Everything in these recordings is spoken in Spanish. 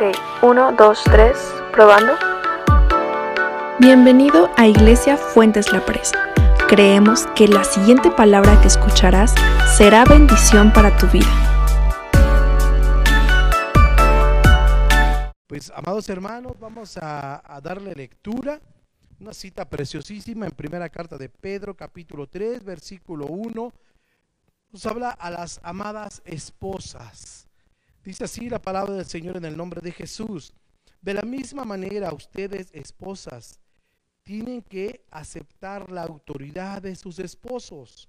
Ok, uno, dos, tres, probando. Bienvenido a Iglesia Fuentes La Presa. Creemos que la siguiente palabra que escucharás será bendición para tu vida. Pues, amados hermanos, vamos a, a darle lectura. Una cita preciosísima en primera carta de Pedro, capítulo 3, versículo 1. Nos habla a las amadas esposas. Dice así la palabra del Señor en el nombre de Jesús. De la misma manera, ustedes, esposas, tienen que aceptar la autoridad de sus esposos.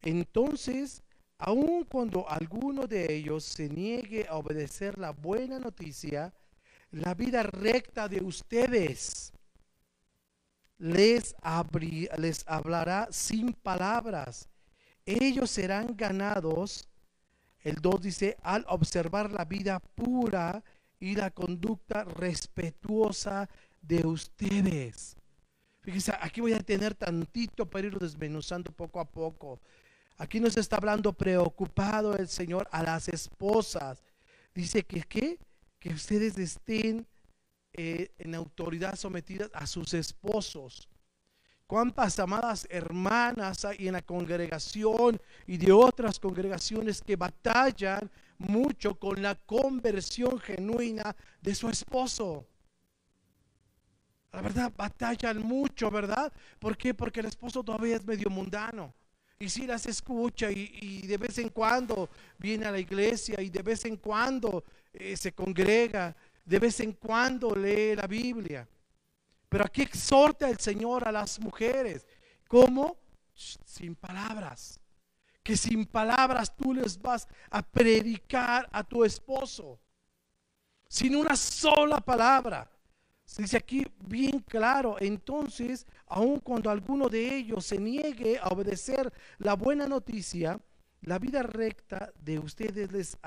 Entonces, aun cuando alguno de ellos se niegue a obedecer la buena noticia, la vida recta de ustedes les, hablará sin palabras. Ellos serán ganados, el 2 dice, al observar la vida pura y la conducta respetuosa de ustedes. Fíjense, aquí voy a tener tantito para irlo desmenuzando poco a poco. Aquí nos está hablando preocupado el Señor a las esposas. Dice que, ¿qué? que ustedes estén eh, en autoridad sometidas a sus esposos. Cuántas amadas hermanas hay en la congregación y de otras congregaciones que batallan mucho con la conversión genuina de su esposo. La verdad, batallan mucho, ¿verdad? ¿Por qué? Porque el esposo todavía es medio mundano. Y si las escucha y, de vez en cuando viene a la iglesia y de vez en cuando eh, se congrega, de vez en cuando lee la Biblia. Pero aquí exhorta el Señor a las mujeres. ¿Cómo? Sin palabras. Que sin palabras tú les vas a predicar a tu esposo. Sin una sola palabra. Se dice aquí bien claro, entonces, aun cuando alguno de ellos se niegue a obedecer la buena noticia, la vida recta de ustedes les,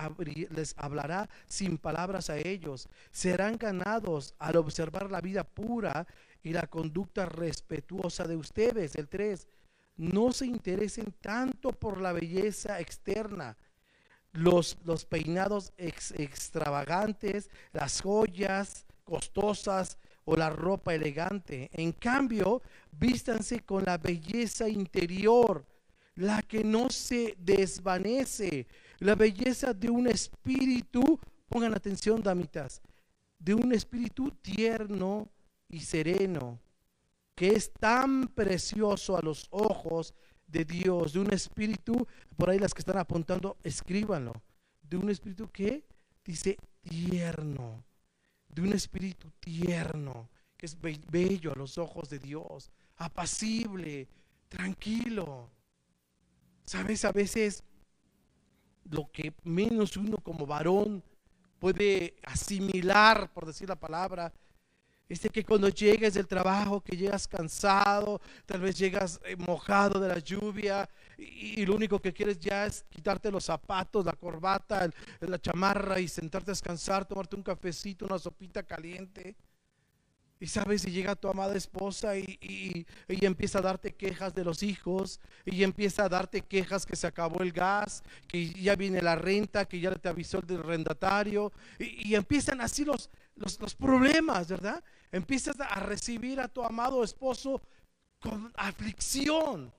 hablará sin palabras a ellos. Serán ganados al observar la vida pura y la conducta respetuosa de ustedes. El 3. No se interesen tanto por la belleza externa, los, peinados ex- extravagantes, las joyas costosas o la ropa elegante. En cambio, vístanse con la belleza interior la que no se desvanece, la belleza de un espíritu, pongan atención, damitas, de un espíritu tierno y sereno, que es tan precioso a los ojos de Dios, de un espíritu, por ahí las que están apuntando, escríbanlo, de un espíritu que dice tierno, de un espíritu tierno, que es be- bello a los ojos de Dios, apacible, tranquilo. Sabes, a veces lo que menos uno como varón puede asimilar, por decir la palabra, es de que cuando llegues del trabajo, que llegas cansado, tal vez llegas eh, mojado de la lluvia y, lo único que quieres ya es quitarte los zapatos, la corbata, la chamarra y sentarte a descansar, tomarte un cafecito, una sopita caliente. Y sabes, y llega tu amada esposa y, y, y empieza a darte quejas de los hijos, y empieza a darte quejas que se acabó el gas, que ya viene la renta, que ya te avisó el del arrendatario, y, y empiezan así los, los, los problemas, ¿verdad? Empiezas a recibir a tu amado esposo con aflicción.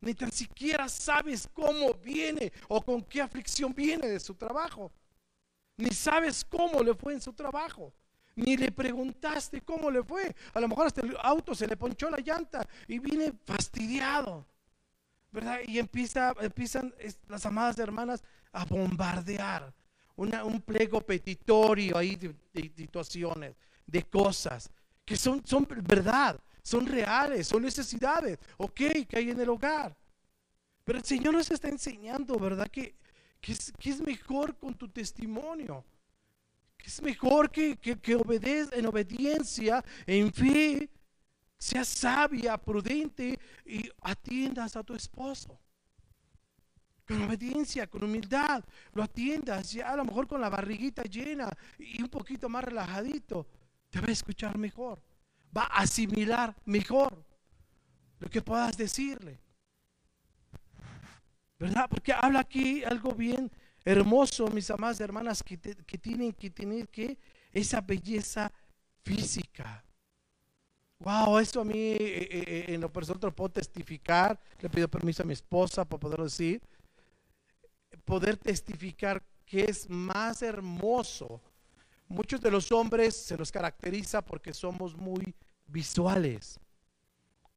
Ni tan siquiera sabes cómo viene o con qué aflicción viene de su trabajo. Ni sabes cómo le fue en su trabajo. Ni le preguntaste cómo le fue. A lo mejor hasta el auto se le ponchó la llanta y viene fastidiado. ¿Verdad? Y empieza, empiezan las amadas hermanas a bombardear. Un pliego petitorio ahí de, de situaciones, de cosas que son, son verdad, son reales, son necesidades, ok, que hay en el hogar. Pero el Señor nos está enseñando, ¿verdad? Que, que, que es mejor con tu testimonio. Es mejor que, que, que obedez- en obediencia, en fe, seas sabia, prudente y atiendas a tu esposo. Con obediencia, con humildad, lo atiendas, ya a lo mejor con la barriguita llena y un poquito más relajadito, te va a escuchar mejor, va a asimilar mejor lo que puedas decirle. ¿Verdad? Porque habla aquí algo bien, Hermoso, mis amadas hermanas, que, que tienen que tener que esa belleza física. Wow, eso a mí eh, eh, eh, en lo personal lo puedo testificar. Le pido permiso a mi esposa para poder decir. Poder testificar que es más hermoso. Muchos de los hombres se los caracteriza porque somos muy visuales.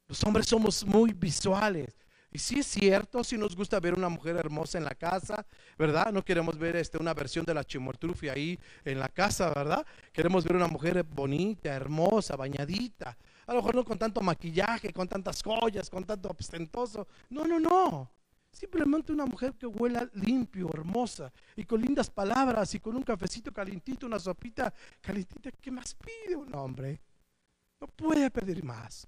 Los hombres somos muy visuales. Y sí es cierto, si nos gusta ver una mujer hermosa en la casa, ¿verdad? No queremos ver este, una versión de la chimortrufia ahí en la casa, ¿verdad? Queremos ver una mujer bonita, hermosa, bañadita. A lo mejor no con tanto maquillaje, con tantas joyas, con tanto ostentoso. No, no, no. Simplemente una mujer que huela limpio, hermosa y con lindas palabras y con un cafecito calentito, una sopita calentita. ¿Qué más pide un hombre? No puede pedir más.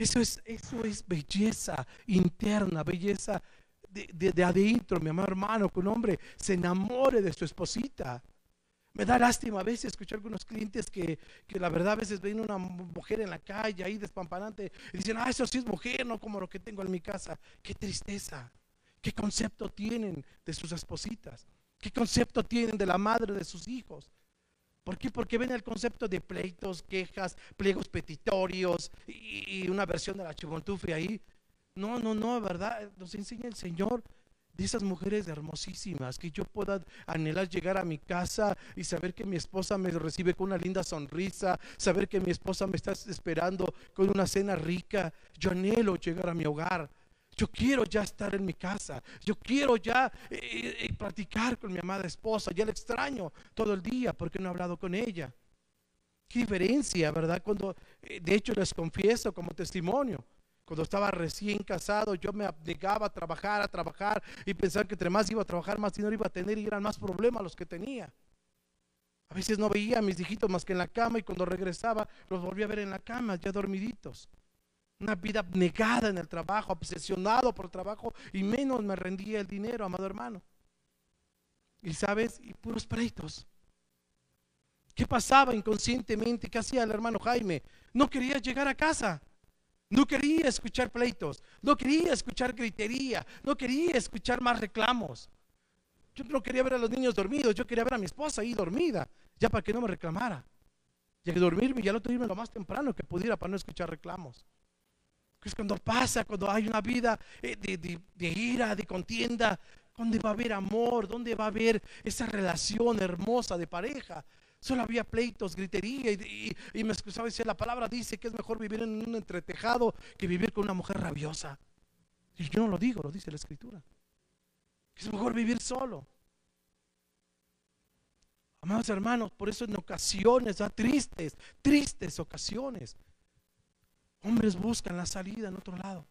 Eso es, eso es belleza interna, belleza de, adentro, mi amado hermano, que un hombre se enamore de su esposita. Me da lástima a veces escuchar algunos clientes que, la verdad a veces ven una mujer en la calle ahí despampanante y dicen, ah, eso sí es mujer, no como lo que tengo en mi casa. Qué tristeza. ¿Qué concepto tienen de sus espositas? ¿Qué concepto tienen de la madre de sus hijos? ¿Por qué? Porque ven el concepto de pleitos, quejas, pliegos petitorios y, una versión de la chugontufia ahí. No, no, no, ¿verdad? Nos enseña el Señor de esas mujeres hermosísimas, que yo pueda anhelar llegar a mi casa y saber que mi esposa me recibe con una linda sonrisa, saber que mi esposa me está esperando con una cena rica. Yo anhelo llegar a mi hogar. Yo quiero ya estar en mi casa. Yo quiero ya eh, eh, eh, practicar con mi amada esposa. Ya la extraño todo el día porque no he hablado con ella. Qué diferencia, ¿verdad? Cuando, de hecho, les confieso como testimonio. Cuando estaba recién casado, yo me abnegaba a trabajar, a trabajar y pensar que entre más iba a trabajar, más dinero iba a tener y eran más problemas los que tenía. A veces no veía a mis hijitos más que en la cama y cuando regresaba los volví a ver en la cama, ya dormiditos una vida abnegada en el trabajo, obsesionado por el trabajo y menos me rendía el dinero, amado hermano. Y sabes, y puros pleitos. ¿Qué pasaba inconscientemente? ¿Qué hacía el hermano Jaime? No quería llegar a casa. No quería escuchar pleitos. No quería escuchar gritería. No quería escuchar más reclamos. Yo no quería ver a los niños dormidos. Yo quería ver a mi esposa ahí dormida. Ya para que no me reclamara. Que dormirme, ya lo tuve lo más temprano que pudiera para no escuchar reclamos. Es cuando pasa, cuando hay una vida eh, de, ira, de contienda, ¿dónde va a haber amor? ¿Dónde va a haber esa relación hermosa de pareja? Solo había pleitos, gritería y, me excusaba decir, la palabra dice que es mejor vivir en un entretejado que vivir con una mujer rabiosa. Y yo no lo digo, lo dice la escritura. Es mejor vivir solo. Amados hermanos, por eso en ocasiones, tristes, tristes ocasiones, Hombres buscan la salida en otro lado.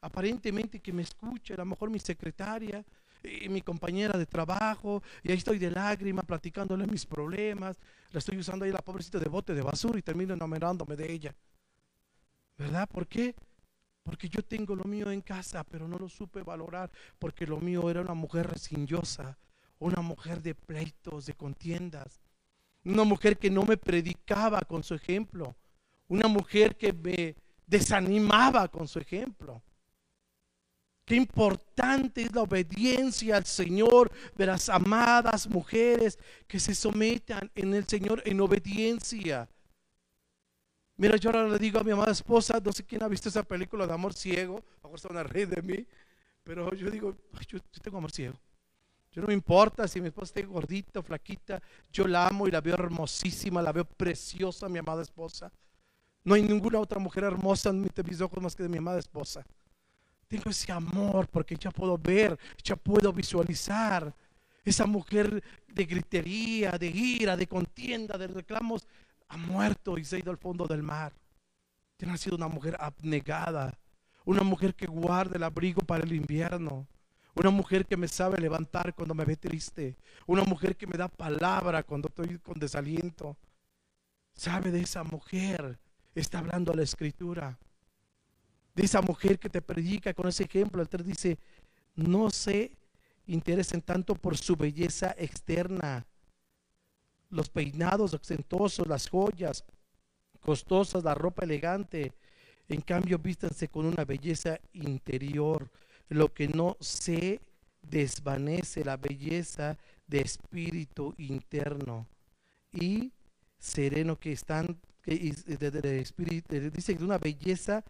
Aparentemente que me escuche, a lo mejor mi secretaria, y mi compañera de trabajo, y ahí estoy de lágrima platicándole mis problemas, la estoy usando ahí la pobrecita de bote de basura y termino enamorándome de ella. ¿Verdad? ¿Por qué? Porque yo tengo lo mío en casa, pero no lo supe valorar, porque lo mío era una mujer resinyosa, una mujer de pleitos, de contiendas, una mujer que no me predicaba con su ejemplo, una mujer que me desanimaba con su ejemplo. Qué importante es la obediencia al Señor de las amadas mujeres que se sometan en el Señor en obediencia. Mira, yo ahora le digo a mi amada esposa, no sé quién ha visto esa película de amor ciego, a está una red de mí, pero yo digo, yo, yo, tengo amor ciego. Yo no me importa si mi esposa está gordita o flaquita, yo la amo y la veo hermosísima, la veo preciosa, mi amada esposa. No hay ninguna otra mujer hermosa en mis ojos más que de mi amada esposa. Tengo ese amor porque ya puedo ver, ya puedo visualizar. Esa mujer de gritería, de ira, de contienda, de reclamos, ha muerto y se ha ido al fondo del mar. Tiene sido una mujer abnegada, una mujer que guarda el abrigo para el invierno, una mujer que me sabe levantar cuando me ve triste, una mujer que me da palabra cuando estoy con desaliento. Sabe de esa mujer está hablando la escritura. De esa mujer que te predica con ese ejemplo, el 3 dice, no se interesen tanto por su belleza externa, los peinados ostentosos, las joyas costosas, la ropa elegante. En cambio, vístanse con una belleza interior, lo que no se desvanece la belleza de espíritu interno y sereno que están, de, espíritu, dice que una belleza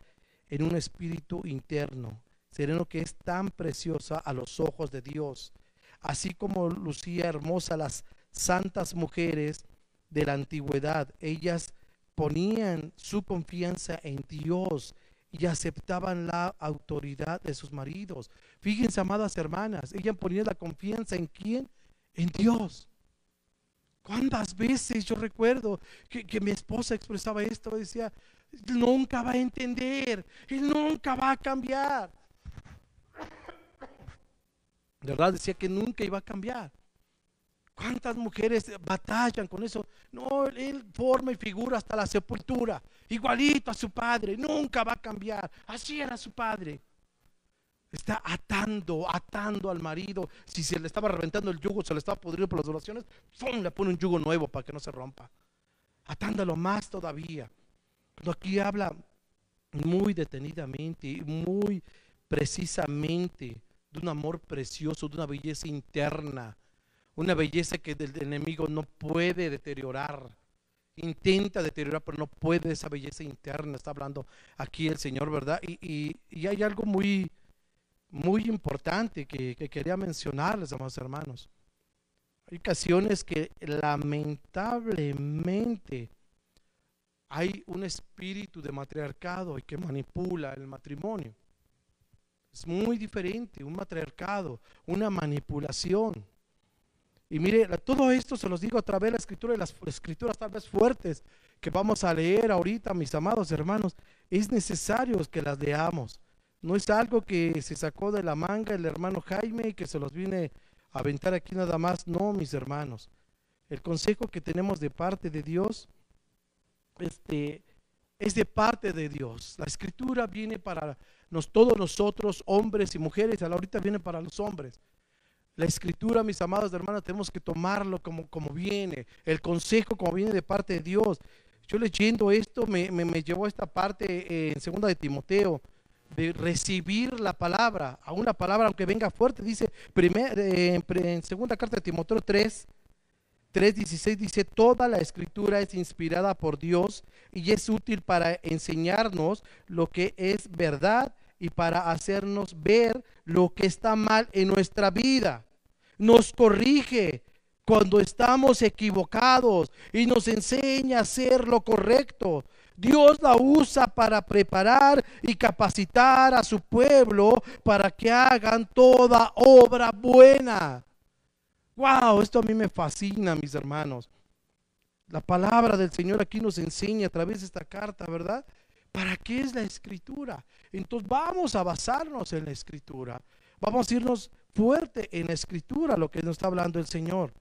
en un espíritu interno, sereno que es tan preciosa a los ojos de Dios, así como lucía hermosa las santas mujeres de la antigüedad, ellas ponían su confianza en Dios y aceptaban la autoridad de sus maridos. Fíjense, amadas hermanas, ellas ponían la confianza en quién? En Dios. ¿Cuántas veces yo recuerdo que, mi esposa expresaba esto? Decía, nunca va a entender, él nunca va a cambiar. De verdad decía que nunca iba a cambiar. ¿Cuántas mujeres batallan con eso? No, él forma y figura hasta la sepultura, igualito a su padre, nunca va a cambiar. Así era su padre. Está atando, atando al marido. Si se le estaba reventando el yugo, se le estaba pudriendo por las oraciones, ¡fum! le pone un yugo nuevo para que no se rompa. Atándolo más todavía. Aquí habla muy detenidamente y muy precisamente de un amor precioso, de una belleza interna, una belleza que el enemigo no puede deteriorar. Intenta deteriorar, pero no puede esa belleza interna. Está hablando aquí el Señor, ¿verdad? Y, y hay algo muy, muy importante que, quería mencionarles, amados hermanos. Hay ocasiones que lamentablemente hay un espíritu de matriarcado y que manipula el matrimonio. Es muy diferente, un matriarcado, una manipulación. Y mire, todo esto se los digo a través de la escritura y las escrituras tal vez fuertes que vamos a leer ahorita, mis amados hermanos. Es necesario que las leamos. No es algo que se sacó de la manga el hermano Jaime y que se los viene a aventar aquí nada más. No, mis hermanos. El consejo que tenemos de parte de Dios este, es de parte de Dios. La escritura viene para nos, todos nosotros, hombres y mujeres, ahorita viene para los hombres. La escritura, mis amados hermanos, tenemos que tomarlo como, como viene. El consejo como viene de parte de Dios. Yo leyendo esto me, me, llevó a esta parte en segunda de Timoteo de recibir la palabra, a una palabra aunque venga fuerte, dice primer, eh, en segunda carta de Timoteo 3, 3.16 dice, toda la escritura es inspirada por Dios y es útil para enseñarnos lo que es verdad y para hacernos ver lo que está mal en nuestra vida. Nos corrige cuando estamos equivocados y nos enseña a hacer lo correcto. Dios la usa para preparar y capacitar a su pueblo para que hagan toda obra buena. Wow, esto a mí me fascina, mis hermanos. La palabra del Señor aquí nos enseña a través de esta carta, ¿verdad? ¿Para qué es la escritura? Entonces vamos a basarnos en la escritura. Vamos a irnos fuerte en la escritura, lo que nos está hablando el Señor.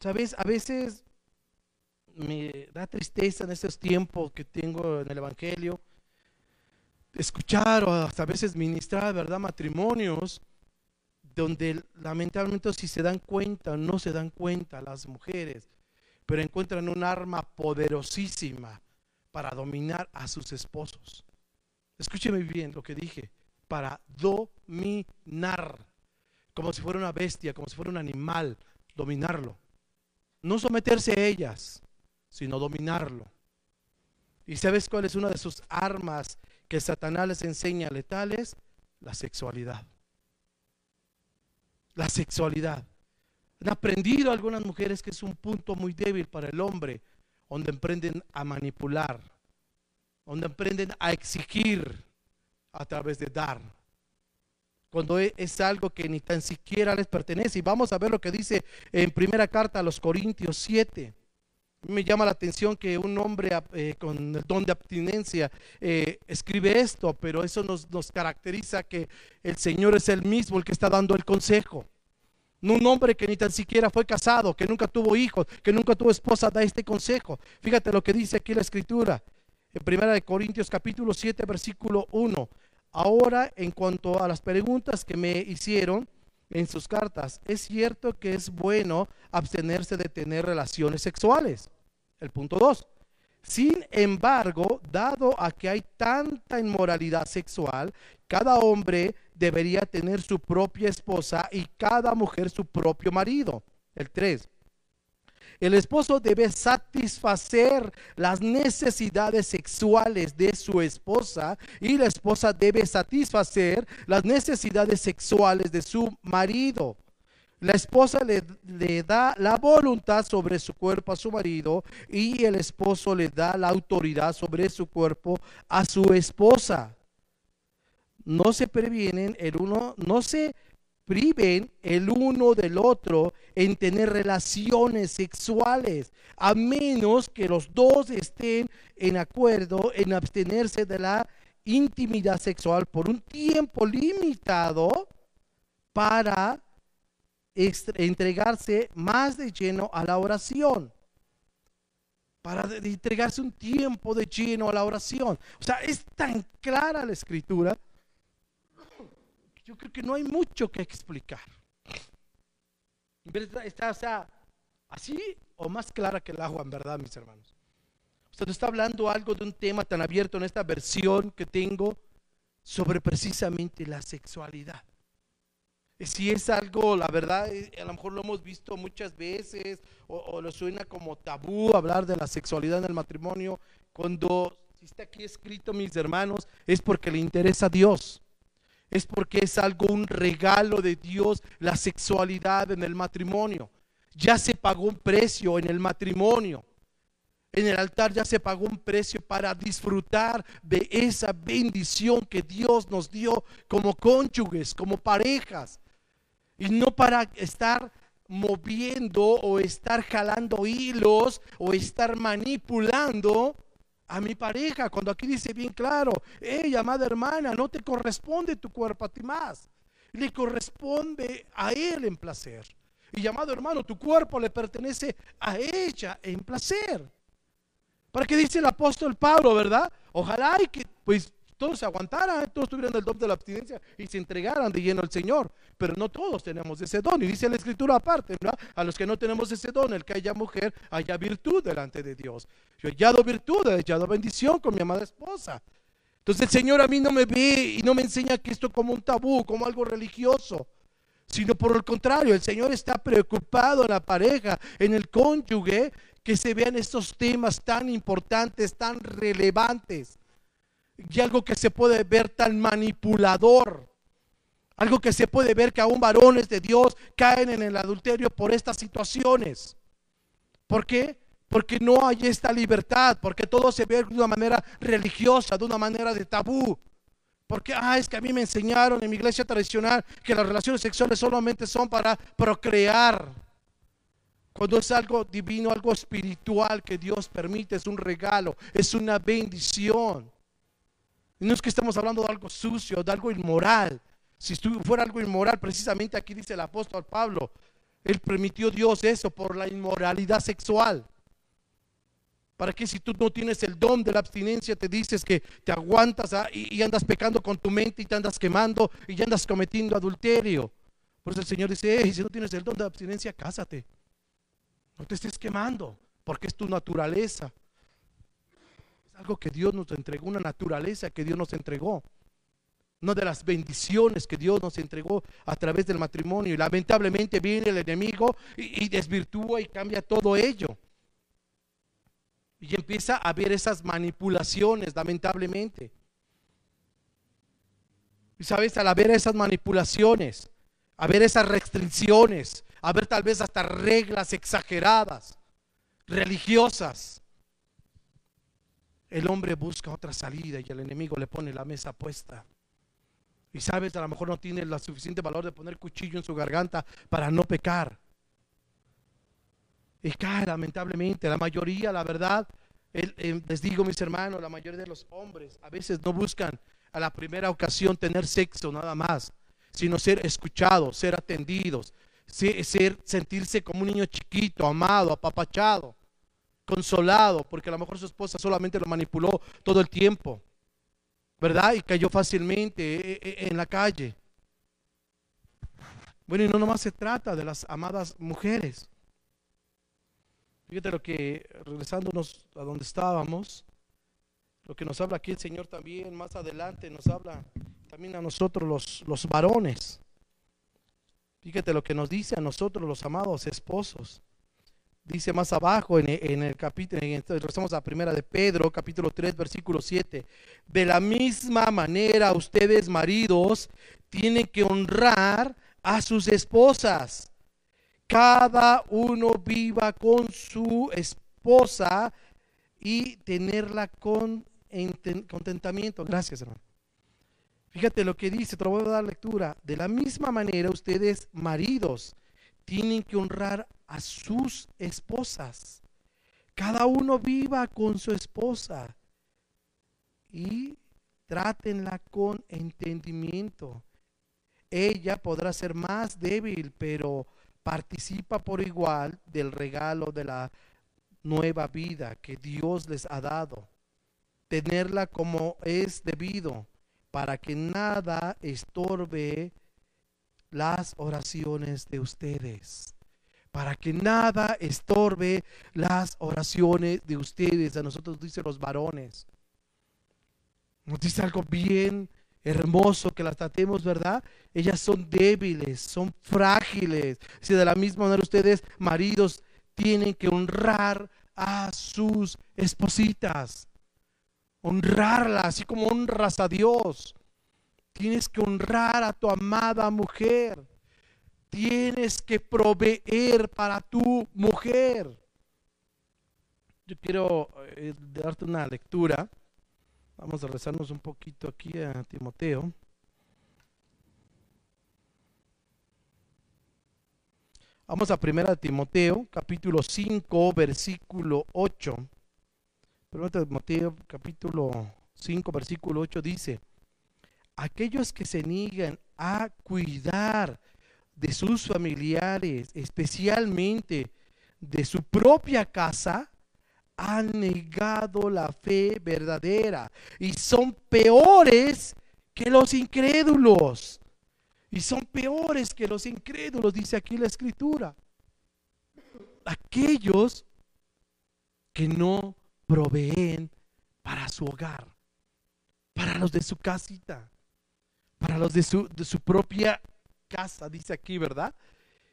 Sabes, a veces me da tristeza en estos tiempos que tengo en el Evangelio, escuchar o hasta a veces ministrar, ¿verdad? Matrimonios donde lamentablemente si se dan cuenta, no se dan cuenta las mujeres, pero encuentran un arma poderosísima para dominar a sus esposos. Escúcheme bien lo que dije, para dominar, como si fuera una bestia, como si fuera un animal, dominarlo. No someterse a ellas, sino dominarlo. ¿Y sabes cuál es una de sus armas que Satanás les enseña letales? La sexualidad. La sexualidad. Han aprendido algunas mujeres que es un punto muy débil para el hombre, donde emprenden a manipular, donde emprenden a exigir a través de dar. Cuando e, es algo que ni tan siquiera les pertenece. Y vamos a ver lo que dice en primera carta a los Corintios 7 me llama la atención que un hombre eh, con el don de abstinencia eh, escribe esto, pero eso nos, nos, caracteriza que el Señor es el mismo el que está dando el consejo. No un hombre que ni tan siquiera fue casado, que nunca tuvo hijos, que nunca tuvo esposa, da este consejo. Fíjate lo que dice aquí la escritura. En primera de Corintios capítulo 7 versículo 1. Ahora en cuanto a las preguntas que me hicieron, en sus cartas, es cierto que es bueno abstenerse de tener relaciones sexuales. El punto 2. Sin embargo, dado a que hay tanta inmoralidad sexual, cada hombre debería tener su propia esposa y cada mujer su propio marido. El 3. El esposo debe satisfacer las necesidades sexuales de su esposa y la esposa debe satisfacer las necesidades sexuales de su marido. La esposa le, da la voluntad sobre su cuerpo a su marido y el esposo le da la autoridad sobre su cuerpo a su esposa. No se previenen el uno, no se priven el uno del otro en tener relaciones sexuales, a menos que los dos estén en acuerdo en abstenerse de la intimidad sexual por un tiempo limitado para entregarse más de lleno a la oración. Para entregarse un tiempo de lleno a la oración. O sea, es tan clara la escritura yo creo que no hay mucho que explicar. Está, o sea, así o más clara que el agua, en verdad, mis hermanos. Usted está hablando algo de un tema tan abierto en esta versión que tengo sobre precisamente la sexualidad. Si es algo, la verdad, eh, a lo mejor lo hemos visto muchas veces o, o lo suena como tabú hablar de la sexualidad en el matrimonio, cuando si está aquí escrito, mis hermanos, es porque le interesa a Dios es porque es algo, un regalo de Dios, la sexualidad en el matrimonio. Ya se pagó un precio en el matrimonio. En el altar ya se pagó un precio para disfrutar de esa bendición que Dios nos dio como cónyuges, como parejas. Y no para estar moviendo o estar jalando hilos o estar manipulando a mi pareja, cuando aquí dice bien claro, ella, amada hermana, no te corresponde tu cuerpo a ti más, le corresponde a él en placer. Y llamado hermano, tu cuerpo le pertenece a ella en placer. ¿Para qué dice el apóstol Pablo, verdad? Ojalá y que, pues, todos se aguantaran, todos tuvieran el don de la abstinencia y se entregaran de lleno al Señor. Pero no todos tenemos ese don. Y dice la escritura aparte, ¿verdad? A los que no tenemos ese don, el que haya mujer, haya virtud delante de Dios. Yo he hallado virtud, he hallado bendición con mi amada esposa. Entonces el Señor a mí no me ve y no me enseña que esto como un tabú, como algo religioso sino por el contrario, el Señor está preocupado en la pareja, en el cónyuge, que se vean estos temas tan importantes, tan relevantes y algo que se puede ver tan manipulador. Algo que se puede ver que aún varones de Dios caen en el adulterio por estas situaciones. ¿Por qué? Porque no hay esta libertad, porque todo se ve de una manera religiosa, de una manera de tabú. Porque, ah, es que a mí me enseñaron en mi iglesia tradicional que las relaciones sexuales solamente son para procrear. Cuando es algo divino, algo espiritual que Dios permite, es un regalo, es una bendición. No es que estamos hablando de algo sucio, de algo inmoral. Si fuera algo inmoral, precisamente aquí dice el apóstol Pablo, él permitió Dios eso por la inmoralidad sexual. ¿Para que si tú no tienes el don de la abstinencia te dices que te aguantas ah, y, andas pecando con tu mente y te andas quemando y ya andas cometiendo adulterio? Por eso el Señor dice, si no tienes el don de la abstinencia, cásate. No te estés quemando, porque es tu naturaleza que Dios nos entregó, una naturaleza que Dios nos entregó. Una de las bendiciones que Dios nos entregó a través del matrimonio. Y lamentablemente viene el enemigo y, desvirtúa y cambia todo ello. Y empieza a ver esas manipulaciones, lamentablemente. Y sabes, al ver esas manipulaciones, a ver esas restricciones, a ver tal vez hasta reglas exageradas, religiosas, el hombre busca otra salida y el enemigo le pone la mesa puesta. Y sabes, a lo mejor no tiene el suficiente valor de poner cuchillo en su garganta para no pecar. Y cae lamentablemente, la mayoría, la verdad, eh, les digo mis hermanos, la mayoría de los hombres a veces no buscan a la primera ocasión tener sexo nada más, sino ser escuchados, ser atendidos, ser, sentirse como un niño chiquito, amado, apapachado consolado, porque a lo mejor su esposa solamente lo manipuló todo el tiempo, ¿verdad? Y cayó fácilmente eh, eh, en la calle. Bueno, y no nomás se trata de las amadas mujeres. Fíjate lo que, regresándonos a donde estábamos, lo que nos habla aquí el Señor también, más adelante nos habla también a nosotros los, los varones. Fíjate lo que nos dice a nosotros los amados esposos. Dice más abajo en, en el capítulo, regresamos a primera de Pedro, capítulo 3, versículo 7. De la misma manera, ustedes maridos tienen que honrar a sus esposas. Cada uno viva con su esposa y tenerla con contentamiento. Gracias, hermano. Fíjate lo que dice, te lo voy a dar lectura. De la misma manera, ustedes, maridos, tienen que honrar a sus esposas. Cada uno viva con su esposa y trátenla con entendimiento. Ella podrá ser más débil, pero participa por igual del regalo de la nueva vida que Dios les ha dado. Tenerla como es debido para que nada estorbe las oraciones de ustedes. Para que nada estorbe las oraciones de ustedes. A nosotros dice los varones. Nos dice algo bien hermoso que las tratemos, ¿verdad? Ellas son débiles, son frágiles. Si de la misma manera ustedes, maridos, tienen que honrar a sus espositas honrarla, así como honras a Dios. Tienes que honrar a tu amada mujer. Tienes que proveer para tu mujer. Yo quiero eh, darte una lectura. Vamos a rezarnos un poquito aquí a Timoteo. Vamos a primera Timoteo, capítulo 5, versículo 8. 1 Timoteo capítulo 5, versículo 8 dice, aquellos que se niegan a cuidar de sus familiares, especialmente de su propia casa, han negado la fe verdadera y son peores que los incrédulos. Y son peores que los incrédulos, dice aquí la escritura. Aquellos que no proveen para su hogar, para los de su casita, para los de su, de su propia casa, dice aquí, ¿verdad?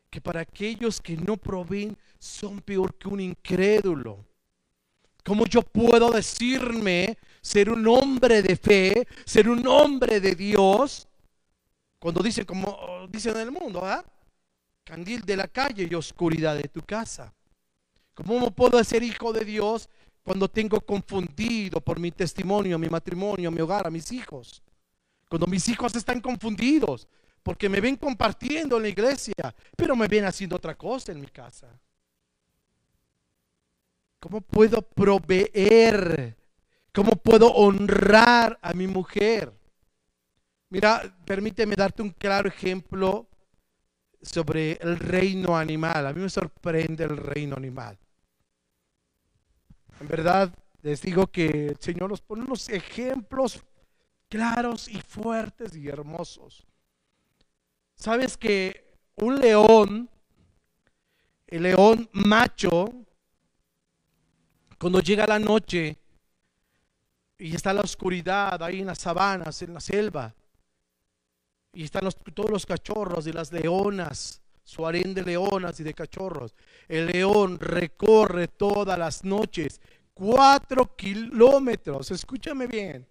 Que para aquellos que no proveen son peor que un incrédulo. ¿Cómo yo puedo decirme ser un hombre de fe, ser un hombre de Dios? Cuando dicen, como dicen en el mundo, ¿ah? Candil de la calle y oscuridad de tu casa. ¿Cómo puedo ser hijo de Dios cuando tengo confundido por mi testimonio, mi matrimonio, mi hogar, a mis hijos. Cuando mis hijos están confundidos porque me ven compartiendo en la iglesia, pero me ven haciendo otra cosa en mi casa. ¿Cómo puedo proveer? ¿Cómo puedo honrar a mi mujer? Mira, permíteme darte un claro ejemplo sobre el reino animal. A mí me sorprende el reino animal. En verdad, les digo que el Señor nos pone unos ejemplos claros y fuertes y hermosos. Sabes que un león, el león macho, cuando llega la noche y está la oscuridad ahí en las sabanas, en la selva, y están todos los cachorros y las leonas, su harén de leonas y de cachorros. El león recorre todas las noches cuatro kilómetros, escúchame bien,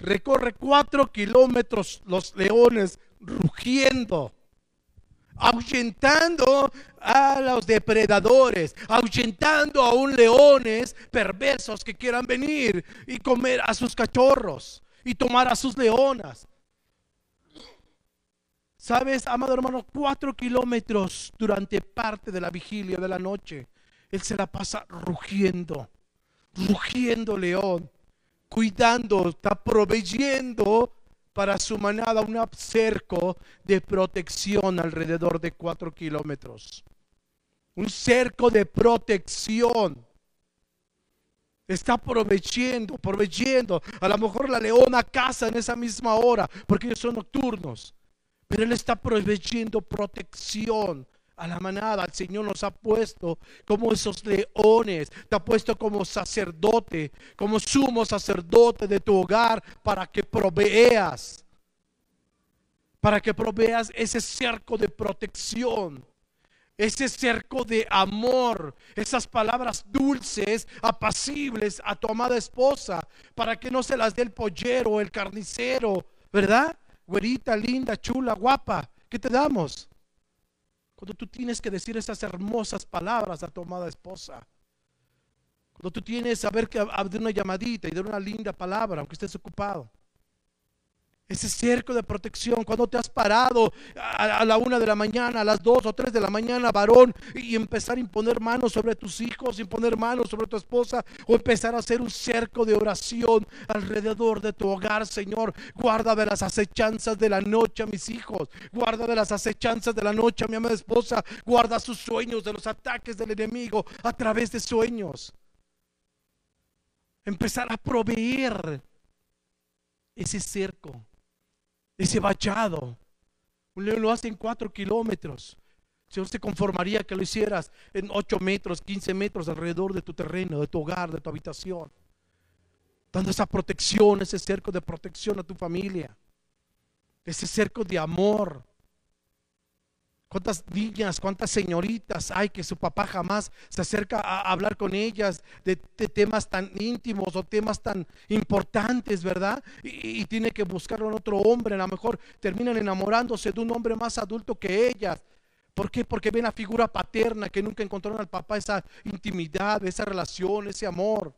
recorre cuatro kilómetros los leones rugiendo, ahuyentando a los depredadores, ahuyentando a un leones perversos que quieran venir y comer a sus cachorros y tomar a sus leonas. Sabes, amado hermano, cuatro kilómetros durante parte de la vigilia de la noche él se la pasa rugiendo, rugiendo león, cuidando, está proveyendo para su manada un cerco de protección alrededor de cuatro kilómetros. Un cerco de protección. Está proveyendo, proveyendo. A lo mejor la leona caza en esa misma hora porque ellos son nocturnos. Pero él está proveyendo protección a la manada. El Señor nos ha puesto como esos leones, te ha puesto como sacerdote, como sumo sacerdote de tu hogar para que proveas, para que proveas ese cerco de protección ese cerco de amor, esas palabras dulces, apacibles a tu amada esposa, para que no se las dé el pollero, el carnicero, ¿verdad? Güerita, linda, chula, guapa, ¿qué te damos? Cuando tú tienes que decir esas hermosas palabras a tu amada esposa. Cuando tú tienes saber que de una llamadita y de una linda palabra, aunque estés ocupado ese cerco de protección, cuando te has parado a, la una de la mañana, a las dos o tres de la mañana, varón, y empezar a imponer manos sobre tus hijos, imponer manos sobre tu esposa, o empezar a hacer un cerco de oración alrededor de tu hogar, Señor. Guarda de las acechanzas de la noche a mis hijos, guarda de las acechanzas de la noche a mi amada esposa, guarda sus sueños de los ataques del enemigo a través de sueños. Empezar a proveer ese cerco ese bachado. Un león lo hace en cuatro kilómetros. Señor se conformaría que lo hicieras en ocho metros, quince metros alrededor de tu terreno, de tu hogar, de tu habitación. Dando esa protección, ese cerco de protección a tu familia. Ese cerco de amor. ¿Cuántas niñas, cuántas señoritas hay que su papá jamás se acerca a hablar con ellas de, temas tan íntimos o temas tan importantes, verdad? Y, tiene que buscar en otro hombre, a lo mejor terminan enamorándose de un hombre más adulto que ellas. ¿Por qué? Porque ven la figura paterna que nunca encontraron al papá esa intimidad, esa relación, ese amor.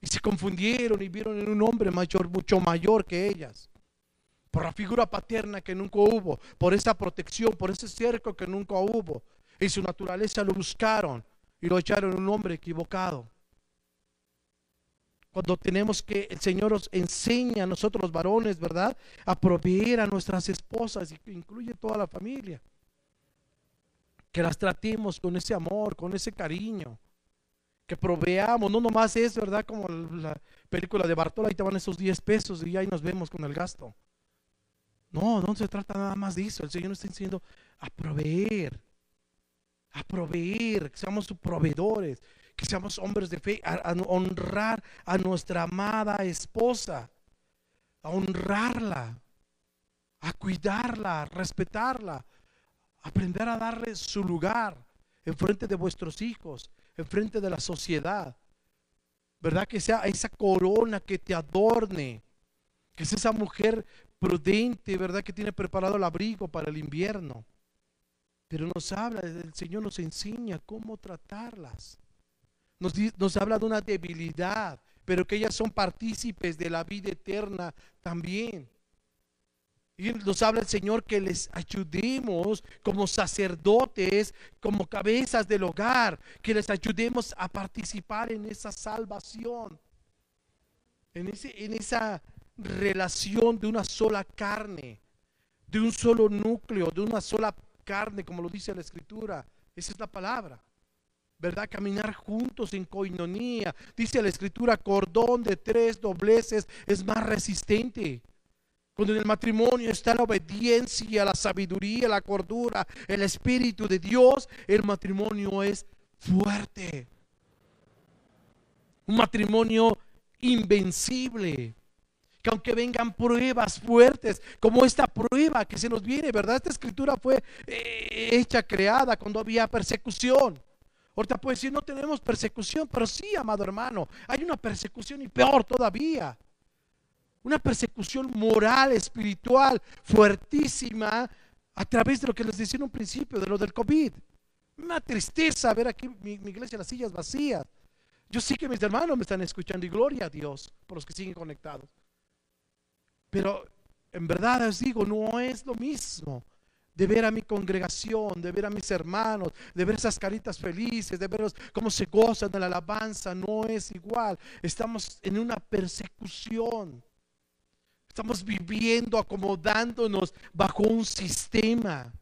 Y se confundieron y vieron en un hombre mayor, mucho mayor que ellas por la figura paterna que nunca hubo, por esa protección, por ese cerco que nunca hubo. Y su naturaleza lo buscaron y lo echaron en un hombre equivocado. Cuando tenemos que el Señor nos enseña a nosotros los varones, ¿verdad? A proveer a nuestras esposas, y que incluye toda la familia. Que las tratemos con ese amor, con ese cariño. Que proveamos, no nomás es, ¿verdad? Como la película de Bartola, ahí te van esos 10 pesos y ahí nos vemos con el gasto. No, no se trata nada más de eso. El Señor nos está diciendo a proveer, a proveer, que seamos proveedores, que seamos hombres de fe, a, honrar a nuestra amada esposa, a honrarla, a cuidarla, a respetarla, aprender a darle su lugar en frente de vuestros hijos, en frente de la sociedad. ¿Verdad? Que sea esa corona que te adorne, que es esa mujer prudente, ¿verdad? Que tiene preparado el abrigo para el invierno. Pero nos habla, el Señor nos enseña cómo tratarlas. Nos, habla de una debilidad, pero que ellas son partícipes de la vida eterna también. Y nos habla el Señor que les ayudemos como sacerdotes, como cabezas del hogar, que les ayudemos a participar en esa salvación, en, ese, en esa relación de una sola carne, de un solo núcleo, de una sola carne, como lo dice la escritura. Esa es la palabra. ¿Verdad? Caminar juntos en coinonía. Dice la escritura, cordón de tres dobleces es más resistente. Cuando en el matrimonio está la obediencia, la sabiduría, la cordura, el Espíritu de Dios, el matrimonio es fuerte. Un matrimonio invencible que aunque vengan pruebas fuertes, como esta prueba que se nos viene, ¿verdad? Esta escritura fue eh, hecha, creada cuando había persecución. Ahorita puede decir, no tenemos persecución, pero sí, amado hermano, hay una persecución y peor todavía. Una persecución moral, espiritual, fuertísima, a través de lo que les decía en un principio, de lo del COVID. Una tristeza ver aquí mi, iglesia, las sillas vacías. Yo sé que mis hermanos me están escuchando y gloria a Dios por los que siguen conectados. Pero en verdad les digo, no es lo mismo de ver a mi congregación, de ver a mis hermanos, de ver esas caritas felices, de verlos cómo se gozan de la alabanza, no es igual. Estamos en una persecución. Estamos viviendo, acomodándonos bajo un sistema.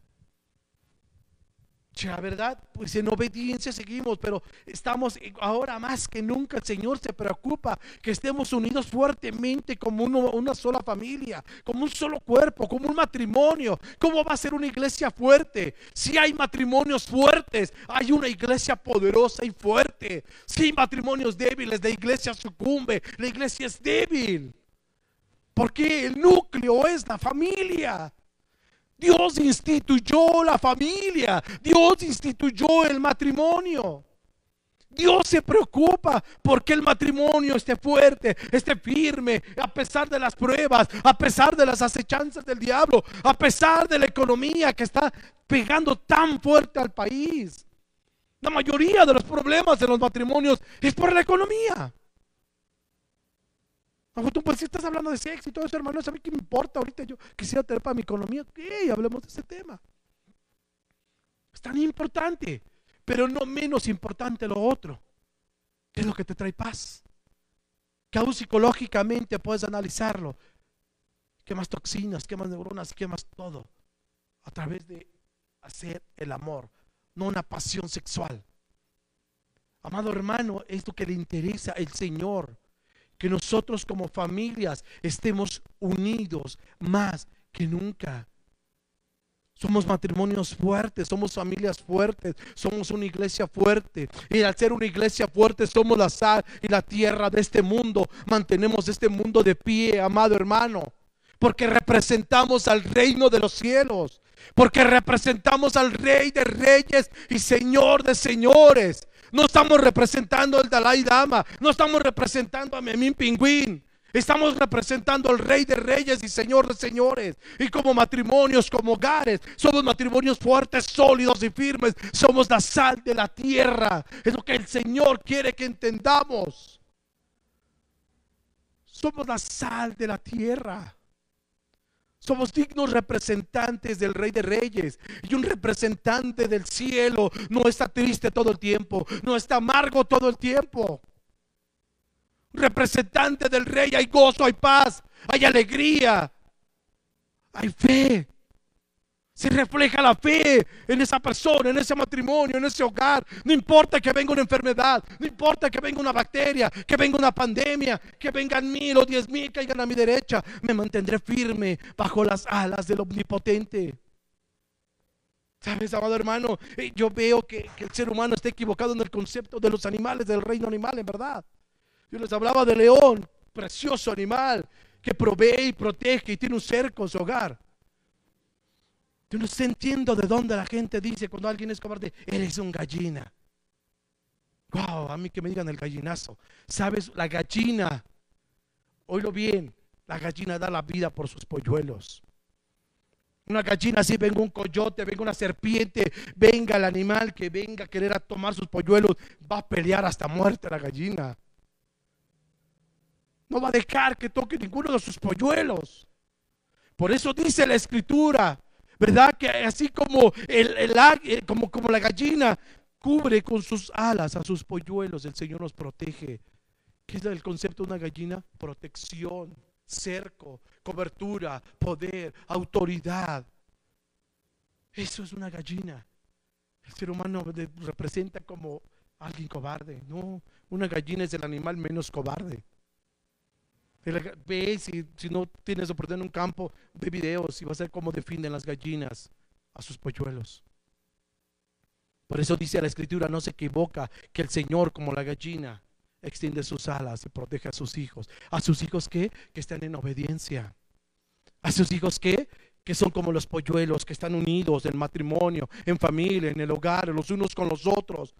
Ya, ¿verdad? Pues en obediencia seguimos, pero estamos ahora más que nunca. El Señor se preocupa que estemos unidos fuertemente como una sola familia, como un solo cuerpo, como un matrimonio. ¿Cómo va a ser una iglesia fuerte? Si hay matrimonios fuertes, hay una iglesia poderosa y fuerte. Si hay matrimonios débiles, la iglesia sucumbe, la iglesia es débil. Porque el núcleo es la familia. Dios instituyó la familia. Dios instituyó el matrimonio. Dios se preocupa porque el matrimonio esté fuerte, esté firme, a pesar de las pruebas, a pesar de las acechanzas del diablo, a pesar de la economía que está pegando tan fuerte al país. La mayoría de los problemas de los matrimonios es por la economía. Tú pues si estás hablando de sexo y todo eso, hermano, a mí qué me importa ahorita? Yo quisiera tener para mi economía. Ok, hablemos de ese tema. Es tan importante pero no menos importante lo otro. ¿Qué es lo que te trae paz? Que aún psicológicamente puedes analizarlo. ¿Qué más toxinas, qué más neuronas, qué más todo? A través de hacer el amor, no una pasión sexual. Amado hermano, esto que le interesa el Señor. Que nosotros como familias estemos unidos más que nunca. Somos matrimonios fuertes, somos familias fuertes, somos una iglesia fuerte. Y al ser una iglesia fuerte somos la sal y la tierra de este mundo. Mantenemos este mundo de pie, amado hermano. Porque representamos al reino de los cielos. Porque representamos al rey de reyes y señor de señores. No estamos representando al Dalai Dama. No estamos representando a Memín Pingüín. Estamos representando al Rey de Reyes y Señor de Señores. Y como matrimonios, como hogares, somos matrimonios fuertes, sólidos y firmes. Somos la sal de la tierra. Es lo que el Señor quiere que entendamos. Somos la sal de la tierra. Somos dignos representantes del Rey de Reyes. Y un representante del cielo no está triste todo el tiempo, no está amargo todo el tiempo representante del rey, hay gozo, hay paz, hay alegría, hay fe. Se refleja la fe en esa persona, en ese matrimonio, en ese hogar. No importa que venga una enfermedad, no importa que venga una bacteria, que venga una pandemia, que vengan mil o diez mil, caigan a mi derecha. Me mantendré firme bajo las alas del omnipotente. ¿Sabes, amado hermano? Eh, yo veo que, que el ser humano está equivocado en el concepto de los animales, del reino animal, en verdad. Yo les hablaba de león, precioso animal que provee y protege y tiene un cerco en su hogar. Yo no entiendo de dónde la gente dice cuando alguien es cobarde, eres un gallina. Wow, a mí que me digan el gallinazo. ¿Sabes? La gallina, oílo bien, la gallina da la vida por sus polluelos. Una gallina así, venga un coyote, venga una serpiente, venga el animal que venga a querer a tomar sus polluelos, va a pelear hasta muerte la gallina. No va a dejar que toque ninguno de sus polluelos. Por eso dice la escritura, ¿verdad? Que así como, el, eh, como, como la gallina cubre con sus alas a sus polluelos, el Señor nos protege. ¿Qué es el concepto de una gallina? Protección, cerco, cobertura, poder, autoridad. Eso es una gallina. El ser humano representa como alguien cobarde. No, una gallina es el animal menos cobarde. Ve, si, si no tienes oportunidad en un campo, ve videos y vas a ver cómo defienden las gallinas a sus polluelos. Por eso dice la escritura, no se equivoca, que el Señor como la gallina extiende sus alas y protege a sus hijos. ¿A sus hijos qué? Que están en obediencia. ¿A sus hijos qué? Que son como los polluelos, que están unidos en matrimonio, en familia, en el hogar, los unos con los otros.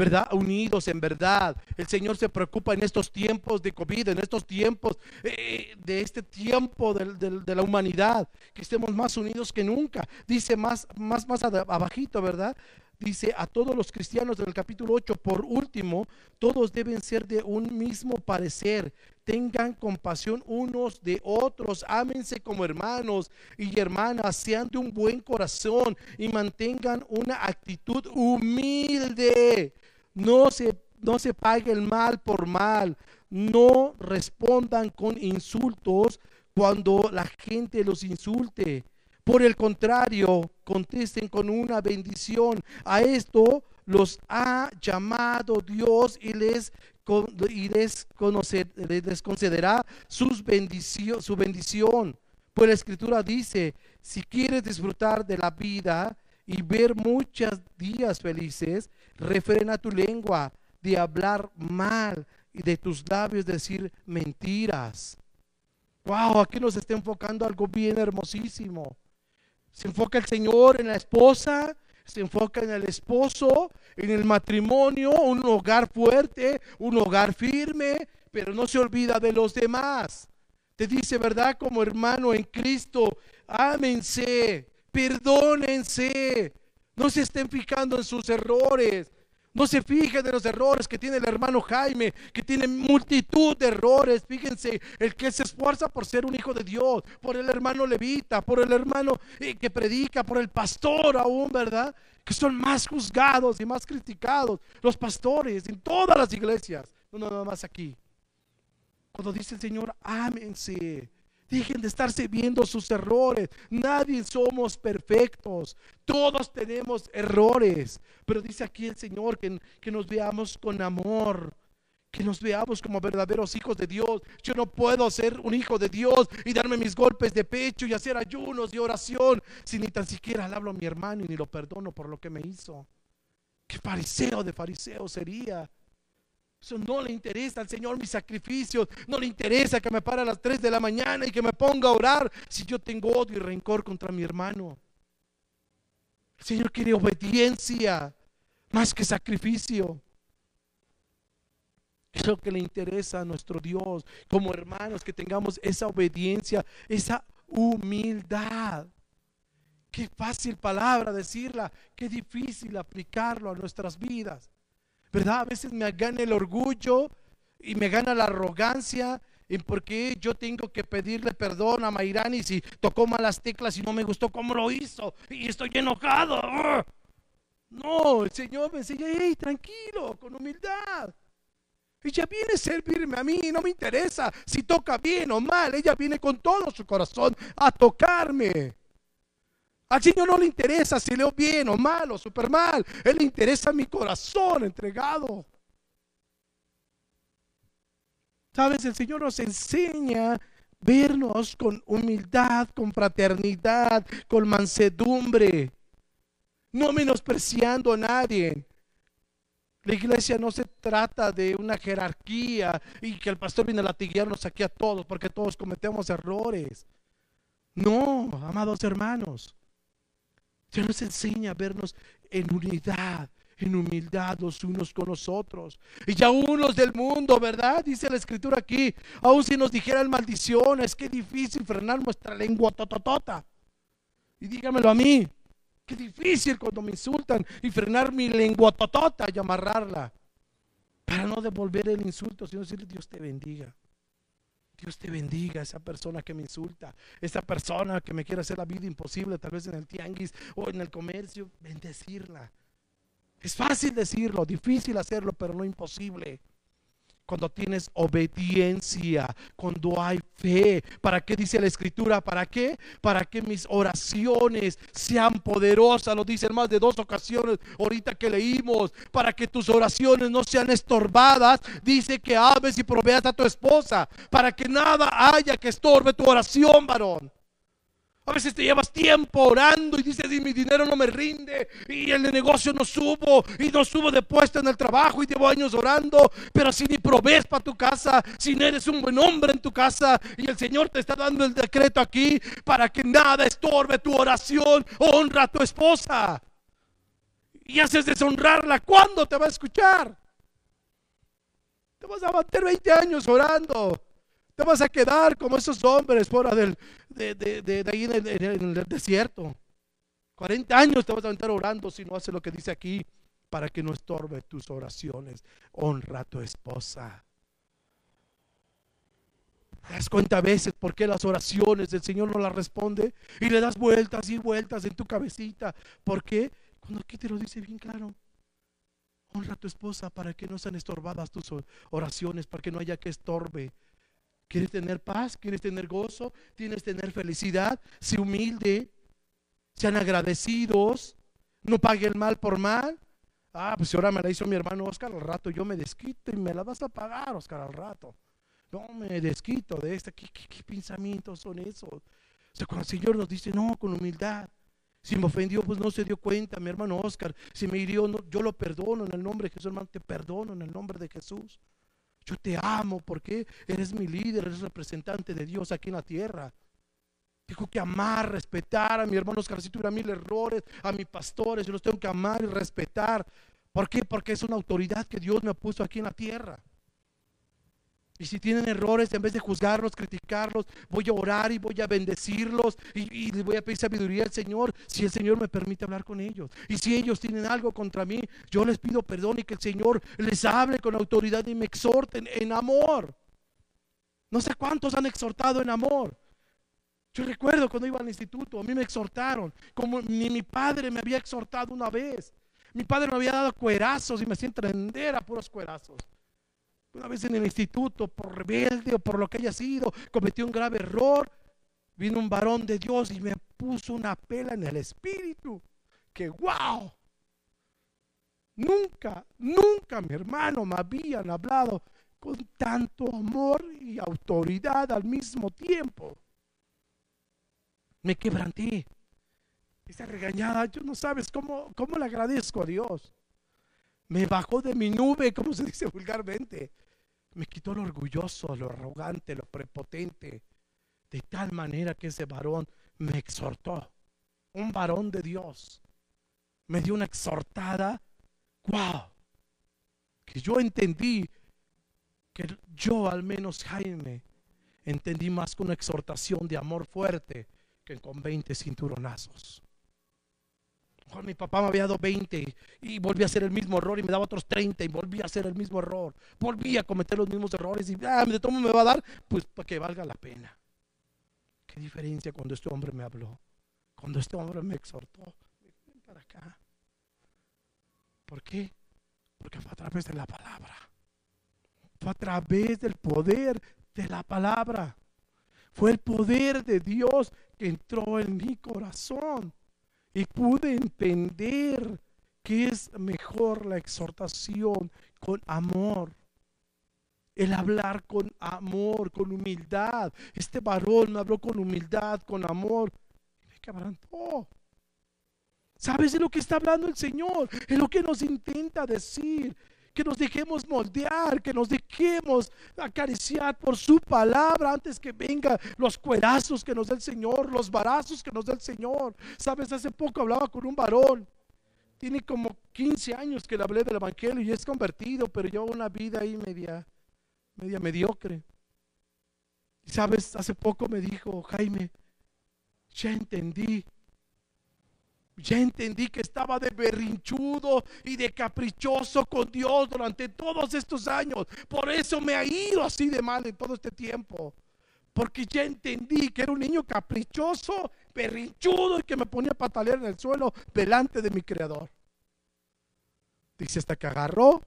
¿Verdad? Unidos en verdad. El Señor se preocupa en estos tiempos de COVID, en estos tiempos, eh, de este tiempo de, la humanidad, que estemos más unidos que nunca. Dice más, más, más abajito, ¿verdad? Dice a todos los cristianos del capítulo 8, por último, todos deben ser de un mismo parecer, tengan compasión unos de otros, ámense como hermanos y hermanas, sean de un buen corazón y mantengan una actitud humilde no se, no se pague el mal por mal. No respondan con insultos cuando la gente los insulte Por el contrario, contesten con una bendición. A esto los ha llamado Dios y les, y les, les concederá sus bendición, su bendición. Pues la escritura dice, si quieres disfrutar de la vida y ver muchos días felices, refrena tu lengua de hablar mal y de tus labios decir mentiras. Wow, aquí nos está enfocando algo bien hermosísimo. Se enfoca el Señor en la esposa, se enfoca en el esposo, en el matrimonio, un hogar fuerte, un hogar firme, pero no se olvida de los demás. Te dice, ¿verdad? Como hermano en Cristo, ámense, perdónense, no se estén fijando en sus errores. No se fijen en los errores que tiene el hermano Jaime, que tiene multitud de errores. Fíjense, el que se esfuerza por ser un hijo de Dios, por el hermano levita, por el hermano eh, que predica, por el pastor aún, ¿verdad? Que son más juzgados y más criticados. Los pastores en todas las iglesias, no nada más aquí. Cuando dice el Señor, ámense. Dejen de estarse viendo sus errores. Nadie somos perfectos. Todos tenemos errores. Pero dice aquí el Señor que, que, nos veamos con amor. Que nos veamos como verdaderos hijos de Dios. Yo no puedo ser un hijo de Dios y darme mis golpes de pecho y hacer ayunos y oración si ni tan siquiera le hablo a mi hermano y ni lo perdono por lo que me hizo. ¿Qué fariseo de fariseo sería? Eso no le interesa al Señor mis sacrificios. No le interesa que me pare a las 3 de la mañana y que me ponga a orar si yo tengo odio y rencor contra mi hermano. El Señor quiere obediencia más que sacrificio. Es lo que le interesa a nuestro Dios. Como hermanos, que tengamos esa obediencia, esa humildad. Qué fácil palabra decirla, qué difícil aplicarlo a nuestras vidas. ¿Verdad? A veces me gana el orgullo y me gana la arrogancia. ¿Y yo tengo que pedirle perdón a Mayrani si tocó malas teclas y no me gustó cómo lo hizo? Y estoy enojado. No, el Señor me enseña, hey, tranquilo, con humildad. Ella viene a servirme a mí, no me interesa si toca bien o mal. Ella viene con todo su corazón a tocarme. Al Señor no le interesa si leo bien o mal o super mal. Él le interesa mi corazón entregado. Sabes, el Señor nos enseña vernos con humildad, con fraternidad, con mansedumbre, no menospreciando a nadie. La iglesia no se trata de una jerarquía y que el pastor viene a latiguearnos aquí a todos porque todos cometemos errores. No, amados hermanos. Dios nos enseña a vernos en unidad, en humildad los unos con los otros. Y ya unos del mundo, ¿verdad? Dice la escritura aquí, aun si nos dijeran maldiciones, qué difícil frenar nuestra lengua tototota. Y dígamelo a mí, qué difícil cuando me insultan y frenar mi lengua totota y amarrarla. Para no devolver el insulto, sino decirle Dios te bendiga. Dios te bendiga esa persona que me insulta, esa persona que me quiere hacer la vida imposible, tal vez en el tianguis o en el comercio, bendecirla. Es fácil decirlo, difícil hacerlo, pero no imposible cuando tienes obediencia, cuando hay fe. ¿Para qué dice la escritura? ¿Para qué? Para que mis oraciones sean poderosas, lo dice en más de dos ocasiones ahorita que leímos, para que tus oraciones no sean estorbadas. Dice que ames y proveas a tu esposa, para que nada haya que estorbe tu oración, varón. A veces te llevas tiempo orando y dices, y mi dinero no me rinde, y el negocio no subo, y no subo de puesto en el trabajo, y llevo años orando, pero si ni provees para tu casa, si eres un buen hombre en tu casa, y el Señor te está dando el decreto aquí para que nada estorbe tu oración, honra a tu esposa. Y haces deshonrarla, ¿cuándo te va a escuchar? Te vas a mantener 20 años orando te vas a quedar como esos hombres fuera del, de, ahí en el, desierto. 40 años te vas a estar orando si no haces lo que dice aquí para que no estorbe tus oraciones. Honra a tu esposa. ¿Te das cuenta a veces por qué las oraciones del Señor no las responde? Y le das vueltas y vueltas en tu cabecita. ¿Por qué? Cuando aquí te lo dice bien claro. Honra a tu esposa para que no sean estorbadas tus oraciones, para que no haya que estorbe ¿Quieres tener paz? ¿Quieres tener gozo? ¿Tienes tener felicidad? Sé humilde. sean agradecidos, no pague el mal por mal. Ah, pues ahora me la hizo mi hermano Oscar, al rato yo me desquito y me la vas a pagar, Oscar, al rato. No me desquito de esta. ¿Qué, qué pensamientos son esos? O sea, cuando el Señor nos dice, no, con humildad. Si me ofendió, pues no se dio cuenta, mi hermano Oscar. Si me hirió, yo lo perdono en el nombre de Jesús, hermano. Te perdono en el nombre de Jesús. Yo te amo porque eres mi líder, eres representante de Dios aquí en la tierra. Tengo que amar, respetar a mi hermano Oscar. Si tuviera mil errores, a mis pastores, yo los tengo que amar y respetar. ¿Por qué? Porque es una autoridad que Dios me ha puesto aquí en la tierra. Y si tienen errores, en vez de juzgarlos, criticarlos, voy a orar y voy a bendecirlos y, les voy a pedir sabiduría al Señor si el Señor me permite hablar con ellos. Y si ellos tienen algo contra mí, yo les pido perdón y que el Señor les hable con autoridad y me exhorten en amor. No sé cuántos han exhortado en amor. Yo recuerdo cuando iba al instituto, a mí me exhortaron, como ni mi padre me había exhortado una vez. Mi padre me había dado cuerazos y me hacía entender a puros cuerazos. Una vez en el instituto, por rebelde o por lo que haya sido, cometí un grave error. Vino un varón de Dios y me puso una pela en el espíritu. Que wow. Nunca, nunca, mi hermano, me habían hablado con tanto amor y autoridad al mismo tiempo. Me quebranté. Esa regañada, yo no sabes cómo, cómo le agradezco a Dios me bajó de mi nube, como se dice vulgarmente. Me quitó lo orgulloso, lo arrogante, lo prepotente, de tal manera que ese varón me exhortó. Un varón de Dios. Me dio una exhortada. ¡Wow! Que yo entendí que yo, al menos Jaime, entendí más con una exhortación de amor fuerte que con 20 cinturonazos mi papá me había dado 20 y, volví a hacer el mismo error y me daba otros 30 y volví a hacer el mismo error. Volví a cometer los mismos errores y ah, de todo me va a dar, pues para que valga la pena. Qué diferencia cuando este hombre me habló, cuando este hombre me exhortó. Ven para acá. ¿Por qué? Porque fue a través de la palabra. Fue a través del poder de la palabra. Fue el poder de Dios que entró en mi corazón y pude entender que es mejor la exhortación con amor. El hablar con amor, con humildad. Este varón me habló con humildad, con amor. Y me quebrantó. ¿Sabes de lo que está hablando el Señor? Es lo que nos intenta decir que nos dejemos moldear, que nos dejemos acariciar por su palabra antes que vengan los cuerazos que nos da el Señor, los barazos que nos da el Señor. Sabes, hace poco hablaba con un varón, tiene como 15 años que le hablé del Evangelio y es convertido, pero lleva una vida ahí media, media mediocre. Y sabes, hace poco me dijo, Jaime, ya entendí ya entendí que estaba de berrinchudo y de caprichoso con Dios durante todos estos años. Por eso me ha ido así de mal en todo este tiempo. Porque ya entendí que era un niño caprichoso, berrinchudo y que me ponía a patalear en el suelo delante de mi creador. Dice hasta que agarró,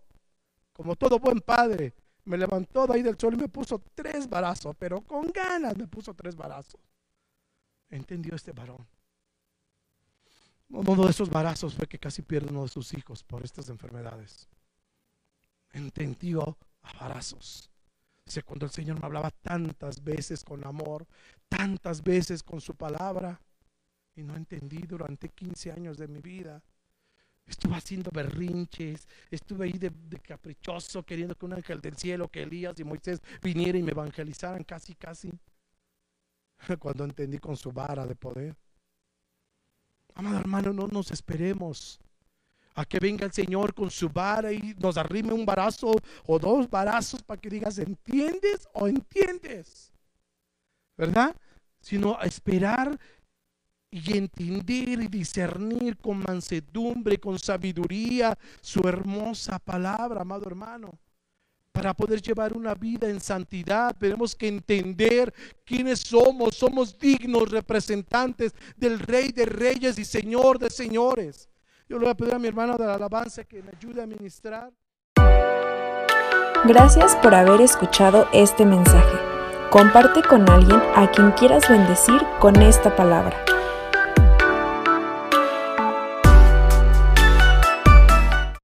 como todo buen padre, me levantó de ahí del suelo y me puso tres barazos, pero con ganas me puso tres barazos. Entendió este varón. Uno de esos barazos fue que casi pierde uno de sus hijos por estas enfermedades. Entendió a barazos. Cuando el Señor me hablaba tantas veces con amor, tantas veces con su palabra, y no entendí durante 15 años de mi vida. Estuve haciendo berrinches, estuve ahí de, de, caprichoso, queriendo que un ángel del cielo, que Elías y Moisés viniera y me evangelizaran casi, casi. Cuando entendí con su vara de poder. Amado hermano, no nos esperemos a que venga el Señor con su vara y nos arrime un barazo o dos barazos para que digas, ¿entiendes o entiendes? ¿Verdad? Sino a esperar y entender y discernir con mansedumbre, con sabiduría su hermosa palabra, amado hermano. Para poder llevar una vida en santidad tenemos que entender quiénes somos. Somos dignos representantes del Rey de Reyes y Señor de Señores. Yo le voy a pedir a mi hermano de la alabanza que me ayude a ministrar. Gracias por haber escuchado este mensaje. Comparte con alguien a quien quieras bendecir con esta palabra.